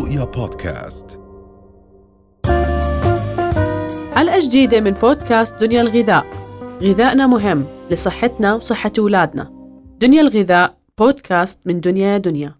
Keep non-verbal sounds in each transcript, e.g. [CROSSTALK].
رؤيا بودكاست. حلقة جديدة من بودكاست دنيا الغذاء. غذائنا مهم لصحتنا وصحة أولادنا. دنيا الغذاء بودكاست من دنيا دنيا.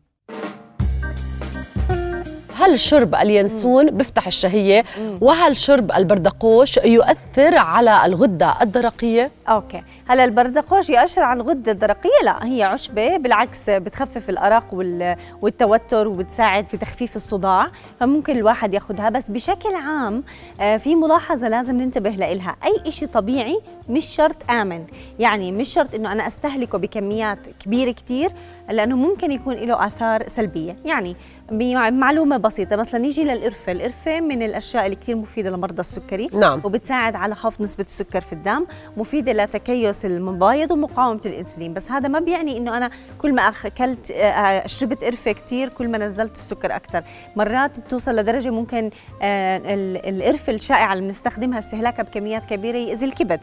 هل شرب اليانسون بيفتح الشهية وهل شرب البردقوش يؤثر على الغدة الدرقية؟ أوكي. هلا البردقوش يأشر على الغدة الدرقية؟ لا هي عشبة بالعكس بتخفف الأرق وال- والتوتر وبتساعد في تخفيف الصداع فممكن الواحد ياخدها. بس بشكل عام آه، في ملاحظة لازم ننتبه لإلها. أي إشي طبيعي مش شرط آمن. يعني مش شرط إنه أنا أستهلكه بكميات كبيرة كتير لأنه ممكن يكون له آثار سلبية. يعني بمعلومة بسيطة. مثلا نيجي للقرفة. القرفة من الأشياء اللي كتير مفيدة لمرضى السكري نعم. وبتساعد على خفض نسبة السكر في الدم مفيدة لتكيس المبايض ومقاومة الأنسولين. بس هذا ما بيعني إنه أنا كل ما أكلت آه، شربت قرفة كتير كل ما نزلت السكر أكثر مرات بتوصل لدرجة ممكن آه، ال- القرفة الشائعة اللي بنستخدمها استهلاكها بكميات كبيرة يأذي الكبد.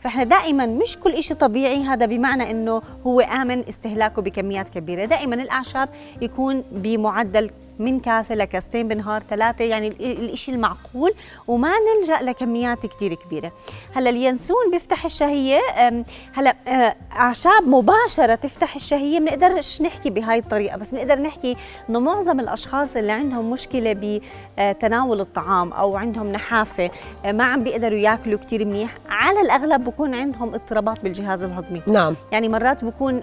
فإحنا دائما مش كل إشي طبيعي. هذا بمعنى إنه هو آمن استهلاكه بكميات كبيرة. دائما الأعشاب يكون بمعدل من كاسة لكاستين بالنهار ثلاثة يعني ال- الإشي المعقول وما نلجأ لكميات كتير كبيرة. هلا اليانسون بيفتح الشهية أم، هلا أعشاب مباشرة تفتح الشهية بنقدرش نحكي بهاي الطريقة بس بنقدر نحكي إنه معظم الأشخاص اللي عندهم مشكلة بتناول الطعام أو عندهم نحافة آه، ما عم بيقدروا ياكلوا كتير منيح على الأغلب بكون عندهم اضطرابات بالجهاز الهضمي. نعم. يعني مرات بكون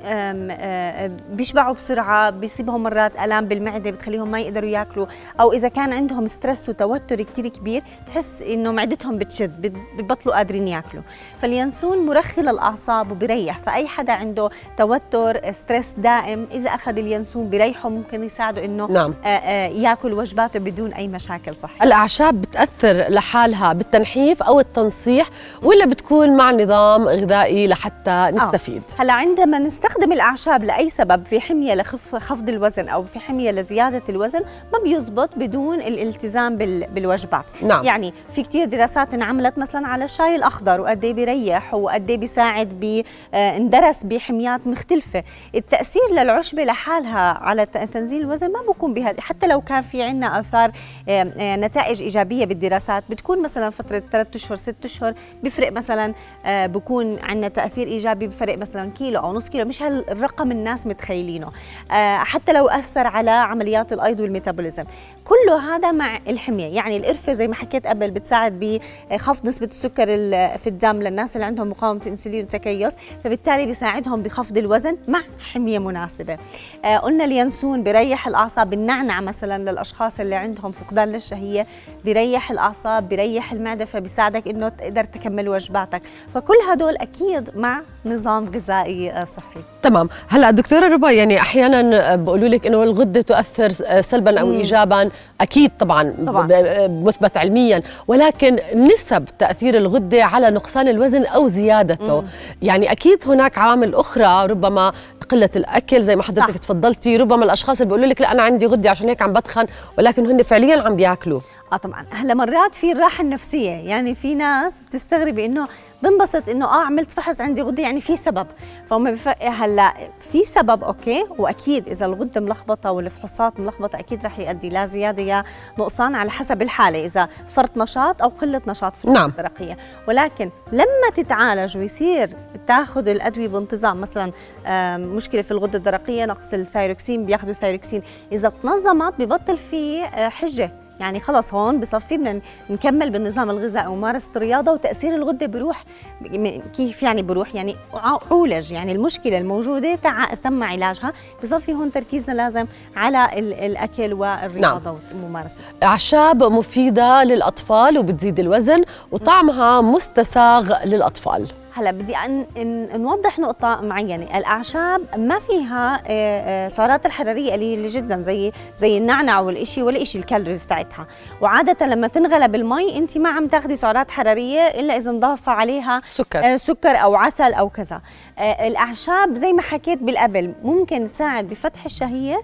بيشبعوا بسرعة بيصيبهم مرات آلام بالمعدة بتخليهم ما يقدروا ياكلوا أو إذا كان عندهم stress وتوتر كتير كبير تحس انه معدتهم بتشد بب- ببطلوا قادرين ياكلوا فاليانسون مرخي للاعصاب وبريح فأي حدا عنده توتر stress دائم إذا أخذ اليانسون بريحه ممكن يساعده إنه نعم. آه، آه، ياكل وجباته بدون أي مشاكل صحيه الأعشاب بتأثر لحالها بالتنحيف أو التنصيح ولا بتكون مع نظام غذائي لحتى نستفيد؟ هلا عندما نستخدم الأعشاب لأي سبب في حمية لخفض الوزن أو في حمية لزيادة الوزن ما بيزبط بدون الالتزام بال- بالوجبات. نعم. يعني في كتير دراسات انعملت مثلا على الشاي الأخضر وقد إيه بيريح وقد إيه بيساعد ب آه، اندرس بحميات مختلفة. التأثير للعشبة لحالها على تنزيل الوزن ما بكون بهذا حتى لو كان في عندنا آثار آه، آه، نتائج إيجابية بالدراسات بتكون مثلا فترة 3 أشهر 6 أشهر بيفرق مثلا بكون عندنا تأثير إيجابي بفرق مثلا كيلو أو نص كيلو. مش هالرقم الناس متخيلينه. حتى لو أثر على عمليات الأيض والميتابوليزم. كله هذا مع الحمية. يعني القرفة زي ما حكيت قبل بتساعد بخفض نسبة السكر ال- في الدم للناس اللي عندهم مقاومة انسولين وتكيس فبالتالي بيساعدهم بخفض الوزن مع حمية مناسبة. آه، قلنا اليانسون بيريح الأعصاب النعنع مثلا للأشخاص اللي عندهم فقدان للشهية بيريح الأعصاب بيريح المعدة فبيساعدك إنه تقدر تكمل وجباتك. فكل هدول أكيد مع نظام غذائي آه، صحي. تمام. هلأ دكتورة ربا يعني أحيانا بقولوا لك إنه الغدة تؤثر سلبا أو ايجابا أكيد طبعا, طبعاً. مثبت علميا. ولكن نسب تأثير الغدة على نقصان الوزن أو زيادته. يعني أكيد هناك عوامل أخرى ربما قلة الأكل زي ما حضرتك صح. تفضلتي ربما الأشخاص اللي بيقولوا لك لا أنا عندي غدة عشان هيك عم بدخن ولكن هن فعليا عم بياكلوا آه طبعا. هلا مرات في الراحه النفسيه يعني في ناس بتستغربي إنه بنبسط إنه آه عملت فحص عندي غدة يعني في سبب. فهم. هلا في سبب okay وأكيد إذا الغدة ملخبطة والفحوصات ملخبطة أكيد رح يؤدي لا زيادة يا نقصان على حسب الحالة إذا فرط نشاط أو قلة نشاط في نعم. الدرقيه ولكن لما تتعالج ويصير تاخذ الأدوية بانتظام مثلا آم، مشكلة في الغدة الدرقية نقص الثايروكسين بياخذوا ثايروكسين إذا تنظمت ببطل في آه، حجة. يعني خلص هون بصفي بدنا نكمل بالنظام الغذائي وممارسة الرياضة وتأثير الغدة بروح كيف يعني بروح؟ يعني عولج يعني المشكلة الموجودة تع تم علاجها. بصفي هون تركيزنا لازم على ال- الأكل والرياضة والممارسة. أعشاب مفيدة للأطفال وبتزيد الوزن وطعمها مستساغ للأطفال. هلا بدي أن نوضح نقطة معينة، الأعشاب ما فيها آه، آه، سعرات الحرارية قليلة جدا زي زي النعنع والإشي ولا إشي الكالوريز تاعتها، وعادة لما تنغلى بالمي أنت ما عم تاخذي سعرات حرارية إلا إذا انضاف عليها سكر. آه، سكر أو عسل أو كذا. الأعشاب زي ما حكيت بالقبل ممكن تساعد بفتح الشهية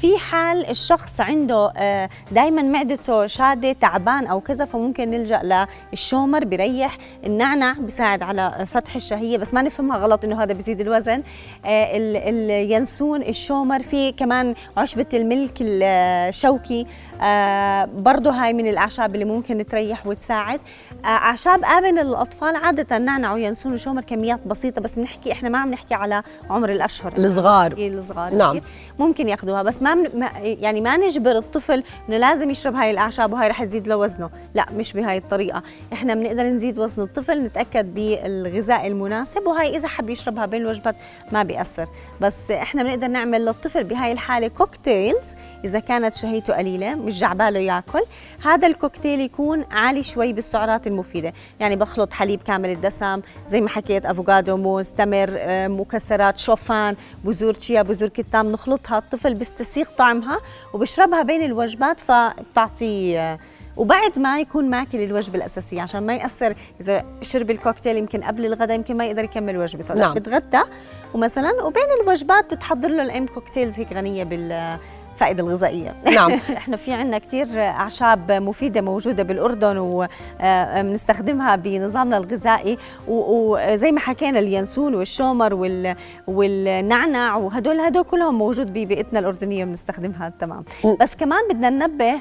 في حال الشخص عنده آه، دائما معدته شادة تعبان أو كذا فممكن نلجأ للشومر بريح النعنع بيساعد على فتح الشهية. بس ما نفهمها غلط إنه هذا بيزيد الوزن. آه، اليانسون الشومر. في كمان عشبة الملك الشوكي آه، برضه هاي من الأعشاب اللي ممكن تريح وتساعد. أعشاب آمن للاطفال عادة نعنع وينسون وشومر كميات بسيطة. بس بنحكي إحنا ما عم نحكي على عمر الأشهر. الصغار. الصغار نعم. ممكن ياخذوها. بس ما, يعني ما نجبر الطفل إنه لازم يشرب هاي الأعشاب وهاي رح تزيد له وزنه. لا مش بهاي الطريقة. إحنا بنقدر نزيد وزن الطفل نتأكد بالغذاء المناسب وهي إذا حب يشربها بين الوجبات ما بيأثر. بس إحنا بنقدر نعمل للطفل بهاي الحالة cocktails إذا كانت شهيته قليلة مش عباله ياكل. هذا الكوكتيل يكون عالي شوي بالسعرات المفيدة. يعني بخلط حليب كامل الدسم زي ما حكيت أفوكادو موز تمر آه، مكسرات شوفان بذور تشيا بذور كتان نخلطها الطفل بيستسيغ طعمها وبشربها بين الوجبات فبتعطي آه، وبعد ما يكون ماكل الوجبة الأساسية عشان ما يأثر إذا شرب الكوكتيل يمكن قبل الغداء يمكن ما يقدر يكمل وجبته نعم. بتغدى ومثلا وبين الوجبات بتحضر له الام cocktails هيك غنية بالفائدة الغذائية. نعم. [LAUGHS] إحنا في عندنا كثير أعشاب مفيدة موجودة بالأردن وبنستخدمها آه، بنظامنا الغذائي وزي ما حكينا اليانسون والشومر والنعنع وهدول هدول كلهم موجود ببيئتنا الأردنية بنستخدمها تمام. بس كمان بدنا ننبه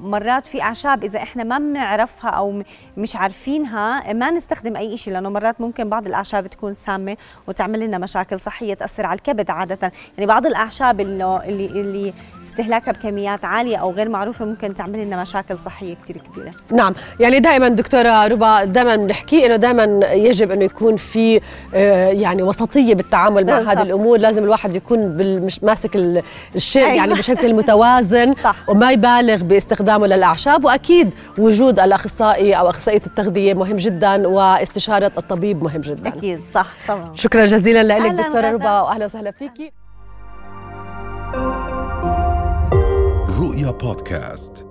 مرات في أعشاب إذا إحنا ما بنعرفها أو مش عارفينها ما نستخدم أي شيء لأنه مرات ممكن بعض الأعشاب تكون سامة وتعمل لنا مشاكل صحية تأثر على الكبد عادة. يعني بعض الأعشاب اللي إنه اللي اللي استهلاكها بكميات عالية أو غير معروفة ممكن تعمل لنا مشاكل صحية كثير كبيرة. نعم يعني دائما دكتورة ربا دائما بنحكي إنه دائما يجب إنه يكون في آه، يعني وسطية بالتعامل مع هذه الأمور. لازم الواحد يكون مش ماسك الشيء يعني أيوة. يعني بشكل متوازن [LAUGHS] صح. وما يبالغ باستخدامه للأعشاب. وأكيد وجود الأخصائي أو أخصائية التغذية مهم جدا واستشارة الطبيب مهم جدا. أكيد صح طبعا. شكرا جزيلا لك دكتورة ربا واهلا وسهلا فيكي رؤيا بودكاست